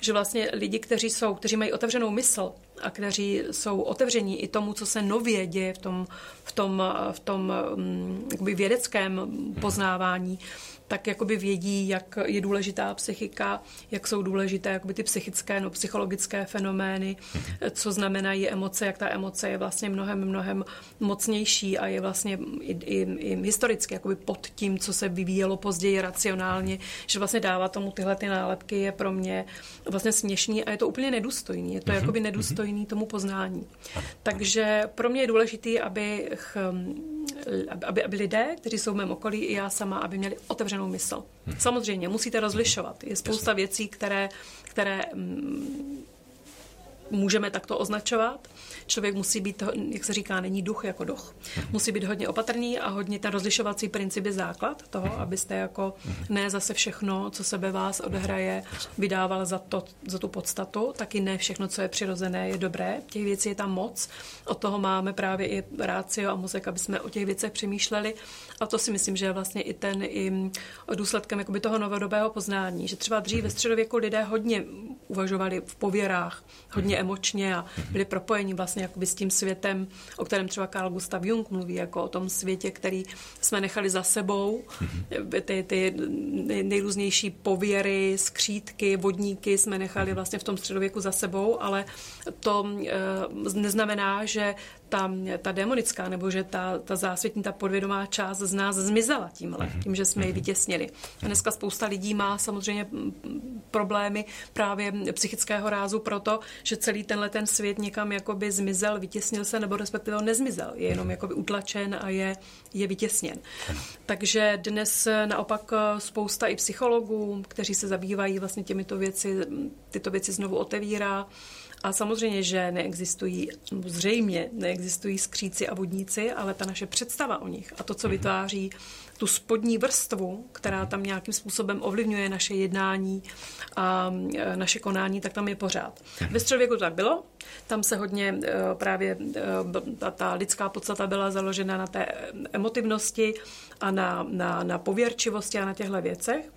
že vlastně lidi, kteří jsou, kteří mají otevřenou mysl a kteří jsou otevření i tomu, co se nově děje v tom, v tom, v tom mm, vědeckém poznávání, tak jakoby vědí, jak je důležitá psychika, jak jsou důležité jakoby ty psychické no, psychologické fenomény, co znamenají emoce, jak ta emoce je vlastně mnohem, mnohem mocnější a je vlastně i, i, i historicky jakoby pod tím, co se vyvíjelo později racionálně, že vlastně dává tomu tyhle ty nálepky je pro mě vlastně směšný a je to úplně nedůstojný. Je to mm-hmm. jakoby nedůstojný tomu poznání. Takže pro mě je důležitý, aby, aby, aby lidé, kteří jsou v mém okolí, i já sama, aby měli otevřenou mysl. Hmm. Samozřejmě, musíte rozlišovat. Je spousta věcí, které, které mm, můžeme takto označovat. Člověk musí být, jak se říká, není duch jako duch. Musí být hodně opatrný a hodně ten rozlišovací princip je základ toho, abyste jako ne zase všechno, co se ve vás odehraje, vydával za, to, za tu podstatu. Taky ne všechno, co je přirozené, je dobré. Těch věcí je tam moc. Od toho máme právě i rácio a mozek, aby jsme o těch věcech přemýšleli. A to si myslím, že je vlastně i ten i důsledkem jakoby toho novodobého poznání. Že třeba dřív ve středověku lidé hodně uvažovali v pověrách, hodně emočně a byli propojeni vlastně jakoby s tím světem, o kterém třeba Carl Gustav Jung mluví, jako o tom světě, který jsme nechali za sebou. Ty, ty nejrůznější pověry, skřítky, vodníky jsme nechali vlastně v tom středověku za sebou, ale to eh, neznamená, že ta, ta demonická, nebo že ta, ta zásvětní, ta podvědomá část z nás zmizela tímhle, mhm. tím, že jsme ji mhm. vytěsnili. A dneska spousta lidí má samozřejmě problémy právě psychického rázu proto, že celý tenhle ten svět někam jakoby zmizel, vytěsnil se, nebo respektive nezmizel. Je jenom jakoby utlačen a je, je vytěsněn. Takže dnes naopak spousta i psychologů, kteří se zabývají vlastně těmito věci, tyto věci znovu otevírá a samozřejmě, že neexistují, zřejmě neexistují skříci a vodníci, ale ta naše představa o nich a to, co mhm. vytváří tu spodní vrstvu, která tam nějakým způsobem ovlivňuje naše jednání a e, naše konání, tak tam je pořád. Mhm. Ve středověku to tak bylo, tam se hodně e, právě e, ta, ta lidská podstata byla založena na té emotivnosti a na, na, na pověrčivosti a na těchto věcech.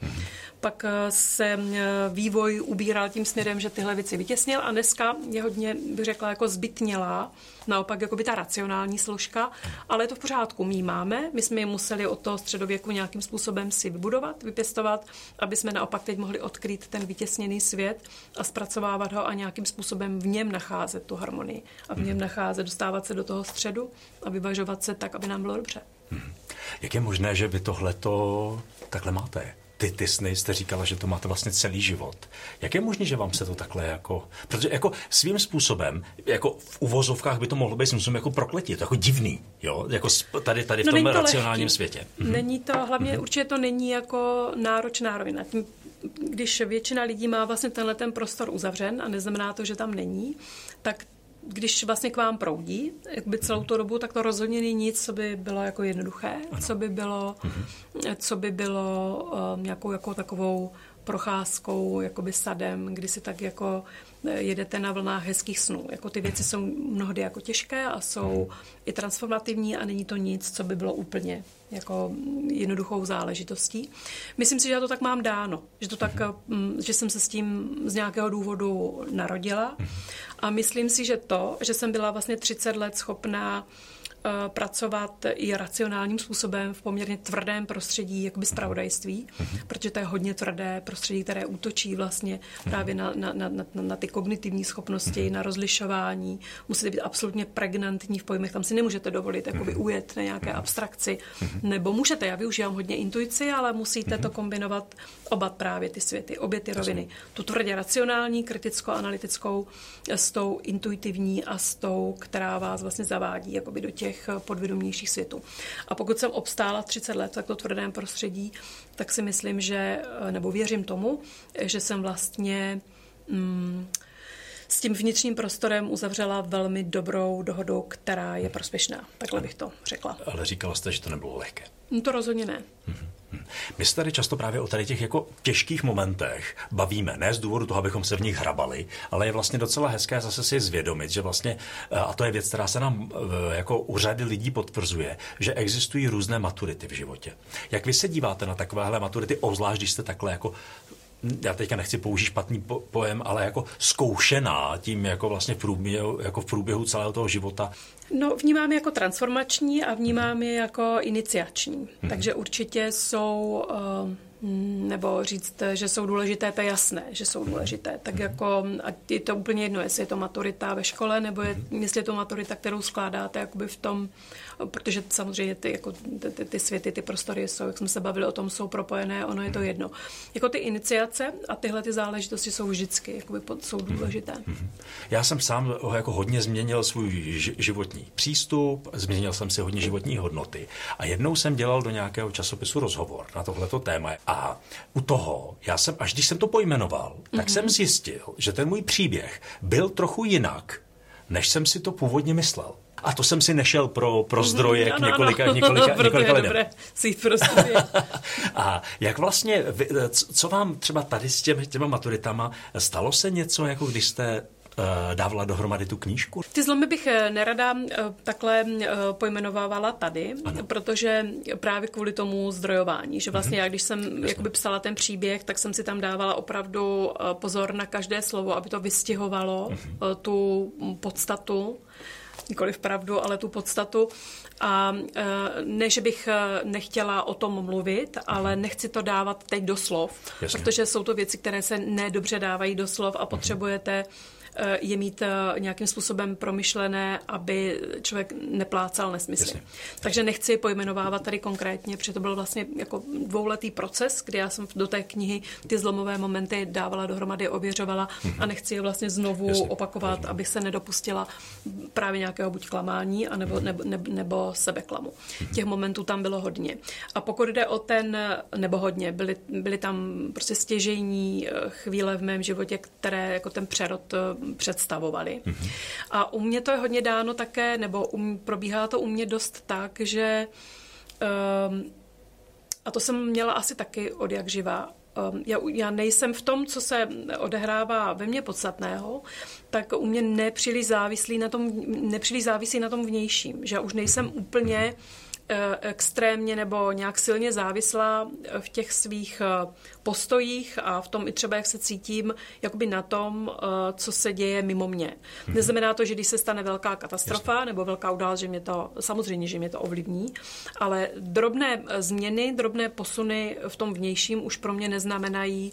Mhm pak eh, se eh, vývoj ubíral tím směrem, že tyhle věci vytěsnil a dneska je hodně, bych řekla, jako zbytnělá, naopak jako by ta racionální složka, ale je to v pořádku. My máme, my jsme je museli od toho středověku nějakým způsobem si vybudovat, vypěstovat, aby jsme naopak teď mohli odkrýt ten vytěsněný svět a zpracovávat ho a nějakým způsobem v něm nacházet tu harmonii a v něm mhm. nacházet, dostávat se do toho středu a vyvažovat se tak, aby nám bylo dobře. Hmm. Jak je možné, že vy tohleto takhle máte? Ty, ty sny jste říkala, že to máte vlastně celý život. Jak je možné, že vám se to takhle jako... Protože jako svým způsobem, jako v uvozovkách by to mohlo být myslím, jako prokletí, to jako divný, jo? Jako tady, tady v no, tom to racionálním lehký. světě. Mhm. Není to, hlavně mhm. určitě to není jako náročná rovina. Když většina lidí má vlastně tenhle ten prostor uzavřen a neznamená to, že tam není, tak když vlastně k vám proudí jakby celou tu dobu, tak to rozhodně není nic, co by bylo jako jednoduché, ano. co by bylo, mm-hmm. co by bylo um, nějakou jako takovou procházkou, jakoby sadem, kdy si tak jako jedete na vlnách hezkých snů. Jako ty věci jsou mnohdy jako těžké a jsou mhm. i transformativní a není to nic, co by bylo úplně jako jednoduchou záležitostí. Myslím si, že já to tak mám dáno, že, to tak, mhm. mm, že jsem se s tím z nějakého důvodu narodila mhm. a myslím si, že to, že jsem byla vlastně 30 let schopná pracovat i racionálním způsobem v poměrně tvrdém prostředí, jakoby zpravodajství, mm-hmm. protože to je hodně tvrdé prostředí, které útočí vlastně právě na, na, na, na, na ty kognitivní schopnosti, mm-hmm. na rozlišování. Musíte být absolutně pregnantní v pojmech, tam si nemůžete dovolit jakoby mm-hmm. ujet na nějaké abstrakci, nebo můžete, já využívám hodně intuici, ale musíte to kombinovat oba právě ty světy, obě ty roviny. Tu tvrdě racionální, kriticko-analytickou s tou intuitivní a s tou, která vás vlastně zavádí jakoby do těch těch podvědomějších světů. A pokud jsem obstála 30 let v takto tvrdém prostředí, tak si myslím, že, nebo věřím tomu, že jsem vlastně mm, s tím vnitřním prostorem uzavřela velmi dobrou dohodu, která je prospěšná. Takhle bych to řekla. Ale říkala jste, že to nebylo lehké. No to rozhodně ne. My se tady často právě o tady těch jako těžkých momentech bavíme, ne z důvodu toho, abychom se v nich hrabali, ale je vlastně docela hezké zase si zvědomit, že vlastně, eh, a to je věc, která se nám eh, jako u řady lidí potvrzuje, že existují různé maturity v životě. Jak vy se díváte na takovéhle maturity, obzvlášť když jste takhle jako já teďka nechci použít špatný po, pojem, ale jako zkoušená tím jako vlastně v průběhu, jako v průběhu celého toho života. No, vnímám je jako transformační a vnímám je jako iniciační. Hmm. Takže určitě jsou... Uh, nebo říct, že jsou důležité, to je jasné, že jsou důležité. Tak mhm. jako, a je to úplně jedno, jestli je to maturita ve škole, nebo je, mhm. jestli je to maturita, kterou skládáte jakoby v tom protože samozřejmě ty, jako, ty, ty světy, ty prostory jsou, jak jsme se bavili o tom, jsou propojené, ono je to jedno. Jako ty iniciace a tyhle ty záležitosti jsou vždycky, jakoby, jsou důležité. Mhm. Já jsem sám jako hodně změnil svůj životní přístup, změnil jsem si hodně životní hodnoty a jednou jsem dělal do nějakého časopisu rozhovor na tohleto téma a u toho, já jsem, až když jsem to pojmenoval, tak mm-hmm. jsem zjistil, že ten můj příběh byl trochu jinak, než jsem si to původně myslel. A to jsem si nešel pro, pro mhm, zdroje mm, k několika, ano. několika, několika lidem. Dobré si prostě. A jak vlastně, co vám třeba tady s těmi, těma maturitama, stalo se něco, jako když jste eh, dávala dohromady tu knížku? Ty zlomy bych eh, nerada eh, takhle pojmenovávala tady, ano. protože právě kvůli tomu zdrojování, že vlastně mm-hmm. já, když jsem jakoby psala ten příběh, tak jsem si tam dávala opravdu pozor na každé slovo, aby to vystihovalo mm-hmm. tu podstatu nikoli v pravdu, ale tu podstatu. A e, ne, že bych e, nechtěla o tom mluvit, ale mhm. nechci to dávat teď do slov, Jasně. protože jsou to věci, které se nedobře dávají do slov a mhm. potřebujete Eh, je mít eh, nějakým způsobem promyšlené, aby člověk neplácal nesmysly. Jasně. Takže nechci pojmenovávat tady konkrétně, protože to byl vlastně jako dvouletý proces, kdy já jsem do té knihy ty zlomové momenty dávala dohromady, ověřovala a nechci je vlastně znovu Jasně. opakovat, Jasně. abych se nedopustila právě nějakého buď klamání, anebo, nebo, nebo, nebo sebeklamu. Těch momentů tam bylo hodně. A pokud jde o ten, nebo hodně, byly, byly tam prostě stěžejní eh, chvíle v mém životě, které jako ten přerod představovali. Mm-hmm. A u mě to je hodně dáno také, nebo um, probíhá to u mě dost tak, že um, a to jsem měla asi taky od jak živá. Um, já, já nejsem v tom, co se odehrává ve mně podstatného, tak u mě nepříliš závislí na tom, nepříliš závisí na tom vnějším, že já už nejsem úplně Eh, extrémně nebo nějak silně závislá v těch svých eh, postojích a v tom i třeba, jak se cítím, jakoby na tom, eh, co se děje mimo mě. Hmm. Neznamená to, že když se stane velká katastrofa Jasně. nebo velká událost, že mě to, samozřejmě, že mě to ovlivní, ale drobné změny, drobné posuny v tom vnějším už pro mě neznamenají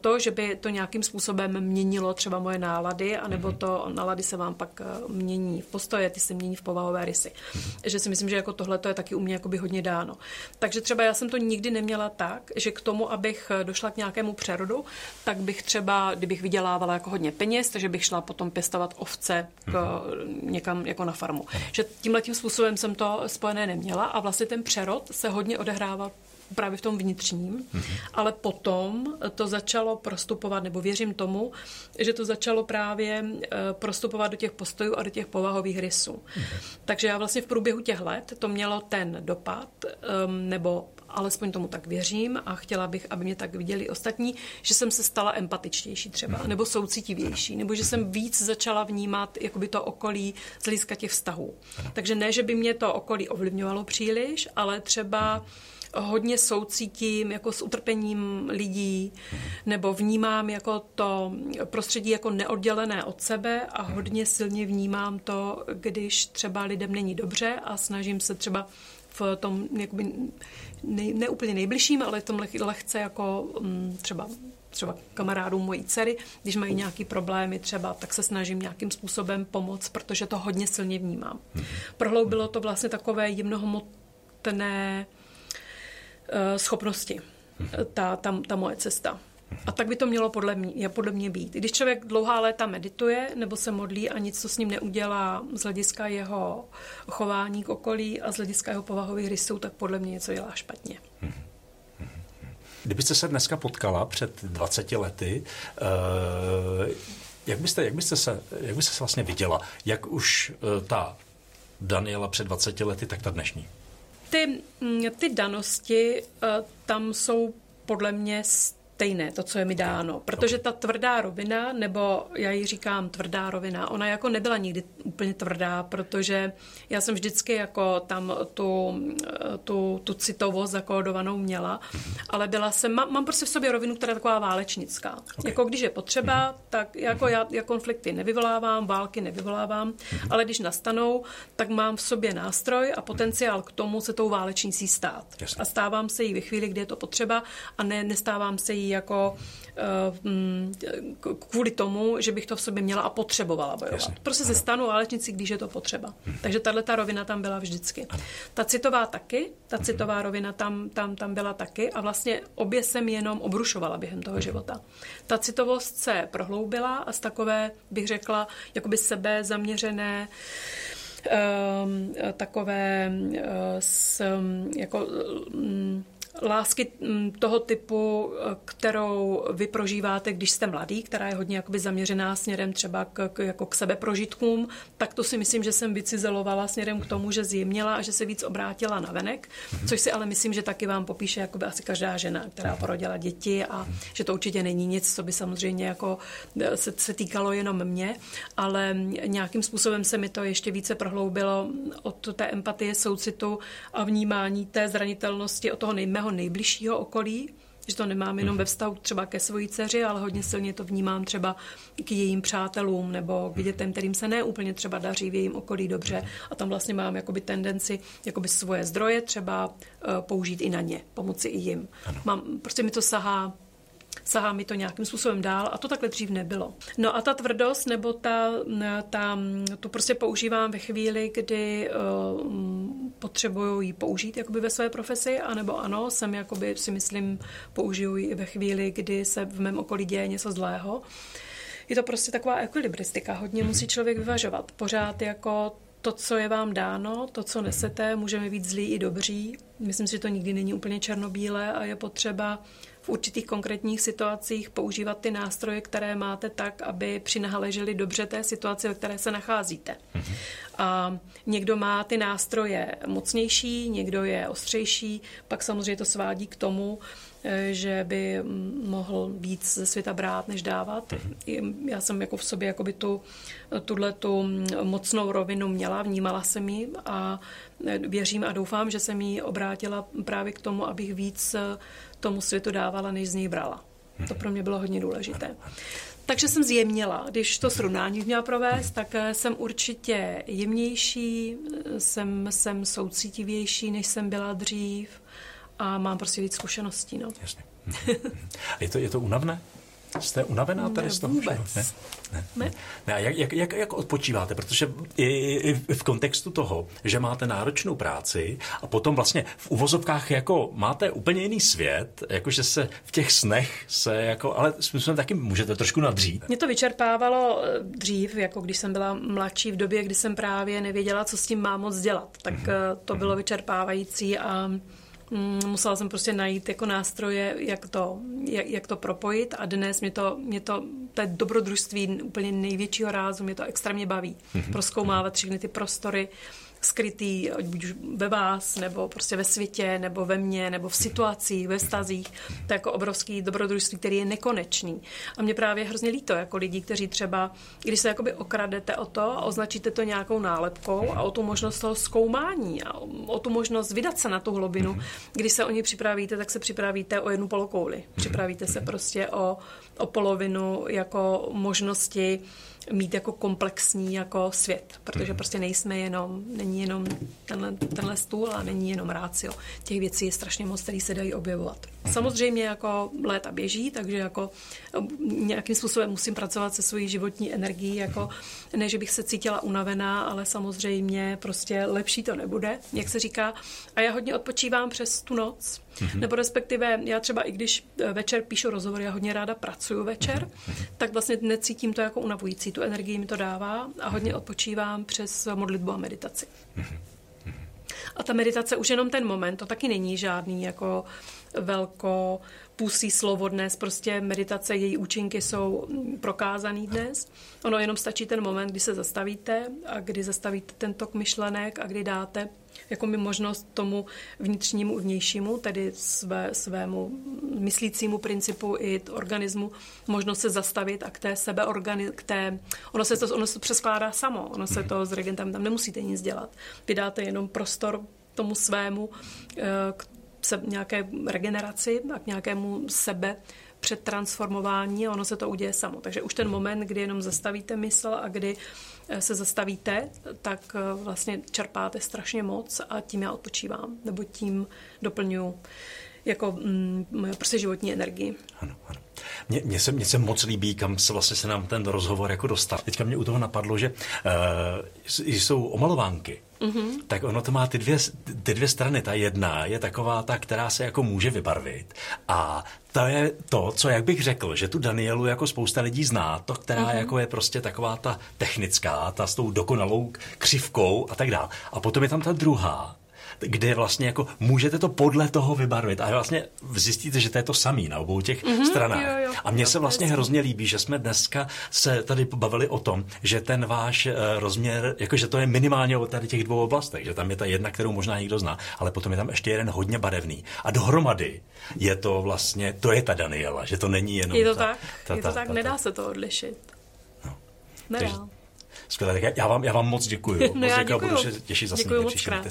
to, že by to nějakým způsobem měnilo třeba moje nálady, anebo to nálady se vám pak mění v postoje, ty se mění v povahové rysy. Hmm. Že si myslím, že jako tohle to je taky u mě jakoby hodně dáno. Takže třeba já jsem to nikdy neměla tak, že k tomu, abych došla k nějakému přerodu, tak bych třeba, kdybych vydělávala jako hodně peněz, takže bych šla potom pěstovat ovce k, mm-hmm. někam jako na farmu. Že tímhle tím způsobem jsem to spojené neměla a vlastně ten přerod se hodně odehrával právě v tom vnitřním, mm-hmm. ale potom to začalo prostupovat, nebo věřím tomu, že to začalo právě eh, prostupovat do těch postojů a do těch povahových rysů. Mm-hmm. Takže já vlastně v průběhu těch let to mělo ten dopad, ehm, nebo alespoň tomu tak věřím a chtěla bych, aby mě tak viděli ostatní, že jsem se stala empatičtější třeba, nebo soucitivější, nebo že jsem víc začala vnímat jakoby to okolí z hlediska těch vztahů. Takže ne, že by mě to okolí ovlivňovalo příliš, ale třeba hodně soucítím jako s utrpením lidí, nebo vnímám jako to prostředí jako neoddělené od sebe a hodně silně vnímám to, když třeba lidem není dobře a snažím se třeba v tom jakoby nej, ne úplně nejbližším, ale v tom lehce jako mm, třeba třeba kamarádům mojí dcery, když mají nějaký problémy třeba, tak se snažím nějakým způsobem pomoct, protože to hodně silně vnímám. Prohloubilo to vlastně takové jemnohmotné schopnosti, ta, ta, ta moje cesta. A tak by to mělo podle mě, podle mě být. Když člověk dlouhá léta medituje nebo se modlí a nic to s ním neudělá z hlediska jeho chování k okolí a z hlediska jeho povahových rysů, tak podle mě něco dělá špatně. Kdybyste se dneska potkala před 20 lety, uh, jak byste, jak byste, se, jak byste se vlastně viděla? Jak už uh, ta Daniela před 20 lety, tak ta dnešní? Ty, mm, ty danosti uh, tam jsou podle mě stejné, to, co je mi dáno. Protože ta tvrdá rovina, nebo já ji říkám tvrdá rovina, ona jako nebyla nikdy úplně tvrdá, protože já jsem vždycky jako tam tu, tu, tu citovost zakódovanou měla, ale byla jsem, mám, mám prostě v sobě rovinu, která je taková válečnická. Okay. Jako když je potřeba, mm-hmm. tak jako já, já konflikty nevyvolávám, války nevyvolávám, mm-hmm. ale když nastanou, tak mám v sobě nástroj a potenciál k tomu se tou válečnicí stát. Jasně. A stávám se jí ve chvíli, kdy je to potřeba a ne, nestávám se jí jako eh, mm, kvůli tomu, že bych to v sobě měla a potřebovala bojovat. Jasně. Prostě se stanu válečnici, když je to potřeba. Hmm. Takže tahle ta rovina tam byla vždycky. Ano. Ta citová taky, ta hmm. citová rovina tam, tam, tam byla taky a vlastně obě jsem jenom obrušovala během toho hmm. života. Ta citovost se prohloubila a z takové, bych řekla, jakoby sebe zaměřené um, takové uh, s, jako um, lásky mm, toho typu, kterou vy prožíváte, když jste mladý, která je hodně jakoby zaměřená směrem třeba k, k, jako k sebeprožitkům, tak to si myslím, že jsem vycizelovala směrem k tomu, že zjemnila a že se víc obrátila na venek, což si ale myslím, že taky vám popíše jakoby asi každá žena, která porodila děti a že to určitě není nic, co by samozřejmě jako eh, se, se týkalo jenom mě, ale nějakým způsobem se mi to ještě více prohloubilo od té empatie, soucitu a vnímání té zranitelnosti, od toho nejmého svého nejbližšího okolí, že to nemám jenom ve vztahu třeba ke svoji dceři, ale hodně silně to vnímám třeba k jejím přátelům nebo k dětem, kterým se neúplně třeba daří v jejím okolí dobře. A tam vlastně mám jakoby tendenci jakoby svoje zdroje třeba uh, použít i na ně, pomoci i jim. Mám, prostě mi to sahá sahá mi to nějakým způsobem dál a to takhle dřív nebylo. No a ta tvrdost nebo ta, ta to prostě používám ve chvíli, kdy uh, potřebuju ji použít jakoby ve své profesi, anebo ano, jsem jakoby si myslím, použiju ji i ve chvíli, kdy se v mém okolí děje něco zlého. Je to prostě taková ekvilibristika, hodně musí člověk vyvažovat. Pořád jako to, co je vám dáno, to, co nesete, můžeme být zlí i dobří. Myslím si, že to nikdy není úplně černobílé a je potřeba v určitých konkrétních situacích používat ty nástroje, které máte tak, aby přinahleželi dobře té situaci, ve které se nacházíte. A někdo má ty nástroje mocnější, někdo je ostřejší, pak samozřejmě to svádí k tomu, že by mohl víc ze světa brát, než dávat. Mm-hmm. Já jsem jako v sobě jakoby tu, tuhle tu mocnou rovinu měla, vnímala jsem ji a eh, věřím a doufám, že jsem ji obrátila právě k tomu, abych víc eh, tomu světu dávala, než z něj brala. To pro mě bylo hodně důležité. Takže jsem zjemněla. Když to srovnání měla provést, tak eh, jsem určitě jemnější, jsem, jsem soucítivější, než jsem byla dřív a mám prostě víc zkušeností. No. Jasně. Je to, je to unavné? Jste unavená tady ne, z toho? Vůbec. Ne? Ne. ne. ne. A jak, jak, jak, jak odpočíváte? Protože i, i v kontextu toho, že máte náročnou práci a potom vlastně v uvozovkách jako máte úplně jiný svět, jakože se v těch snech se jako, ale způsobem taky můžete trošku nadřít. Mě to vyčerpávalo eh, dřív, jako když jsem byla mladší v době, kdy jsem právě nevěděla, co s tím mám moc dělat. Tak mm-hmm. to bylo vyčerpávající a musela jsem prostě najít jako nástroje, jak to, jak, jak to propojit a dnes mě to, mě to, to je dobrodružství úplně největšího rázu, mě to extrémně baví. Mm-hmm. Proskoumávat všechny ty prostory, skrytý, buď už ve vás, nebo prostě ve světě, nebo ve mně, nebo v situacích, ve vztazích. To je jako obrovský dobrodružství, který je nekonečný. A mě právě hrozně líto, jako lidí, kteří třeba, když se jakoby okradete o to a označíte to nějakou nálepkou a o tu možnost toho zkoumání a o tu možnost vydat se na tu hlubinu, když se o ní připravíte, tak se připravíte o jednu polokouli. Připravíte se prostě o, o polovinu jako možnosti mít jako komplexní jako svět, protože prostě nejsme jenom, není jenom tenhle, tenhle stůl a není jenom rácio. Těch věcí je strašně moc, které se dají objevovat. Samozřejmě jako léta běží, takže jako nějakým způsobem musím pracovat se svojí životní energií, jako ne, že bych se cítila unavená, ale samozřejmě prostě lepší to nebude, jak se říká. A já hodně odpočívám přes tu noc, Mm-hmm. Nebo respektive já třeba i když eh, večer píšu rozhovor, já hodně ráda pracuju večer, mm-hmm. tak vlastně necítím to jako unavující. Tu energii mi to dává a hodně odpočívám přes modlitbu a meditaci. Mm-hmm. A ta meditace už jenom ten moment, to taky není žádný jako velko pusí slovo dnes, prostě meditace, její účinky jsou prokázaný dnes. Ono jenom stačí ten moment, kdy se zastavíte a kdy zastavíte ten tok myšlenek a kdy dáte jako mi možnost tomu vnitřnímu, vnějšímu, tedy své, svému myslícímu principu i organismu, možnost se zastavit a k té sebeorgani, k té, ono se to, ono se přeskládá samo, ono se to s regentem, tam nemusíte nic dělat. Vy dáte jenom prostor tomu svému, eh, k se, nějaké regeneraci a k nějakému sebe přetransformování a ono se to uděje samo. Takže už ten moment, kdy jenom zastavíte mysl a kdy eh, se zastavíte, tak eh, vlastně čerpáte strašně moc a tím já odpočívám, nebo tím doplňuji jako mm, prostě životní energii. Ano, ano. Mně, mně, se, mně se moc líbí, kam se vlastně se nám ten rozhovor jako dostal. Teďka mě u toho napadlo, že uh, jsou omalovánky, mm-hmm. tak ono to má ty dvě, ty dvě strany. Ta jedna je taková ta, která se jako může vybarvit. A to je to, co jak bych řekl, že tu Danielu jako spousta lidí zná, to, která mm-hmm. jako je prostě taková ta technická, ta s tou dokonalou křivkou a tak dále. A potom je tam ta druhá, kde vlastně jako můžete to podle toho vybarvit a vlastně zjistíte, že to je to samý na obou těch mm-hmm, stranách. Jo, jo. A mně se vlastně hrozně líbí, že jsme dneska se tady pobavili o tom, že ten váš uh, rozměr, jakože to je minimálně o tady těch dvou oblastech, že tam je ta jedna, kterou možná někdo zná, ale potom je tam ještě jeden hodně barevný. A dohromady je to vlastně, to je ta Daniela, že to není jenom Je to ta, tak, ta, je to ta, tak, ta, nedá ta, se to odlišit. No. Nedá. Takže, Skvělé, tak já vám, já vám moc děkuji. No já děkuji. Budu se těšit zase děkuji moc krát.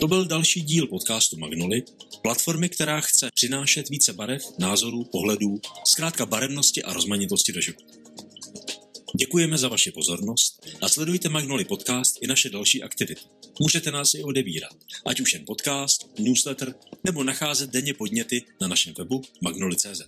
To byl další díl podcastu Magnoli, platformy, která chce přinášet více barev, názorů, pohledů, zkrátka barevnosti a rozmanitosti do života. Děkujeme za vaši pozornost a sledujte Magnoli podcast i naše další aktivity. Můžete nás i odebírat, ať už jen podcast, newsletter nebo nacházet denně podněty na našem webu magnoli.cz.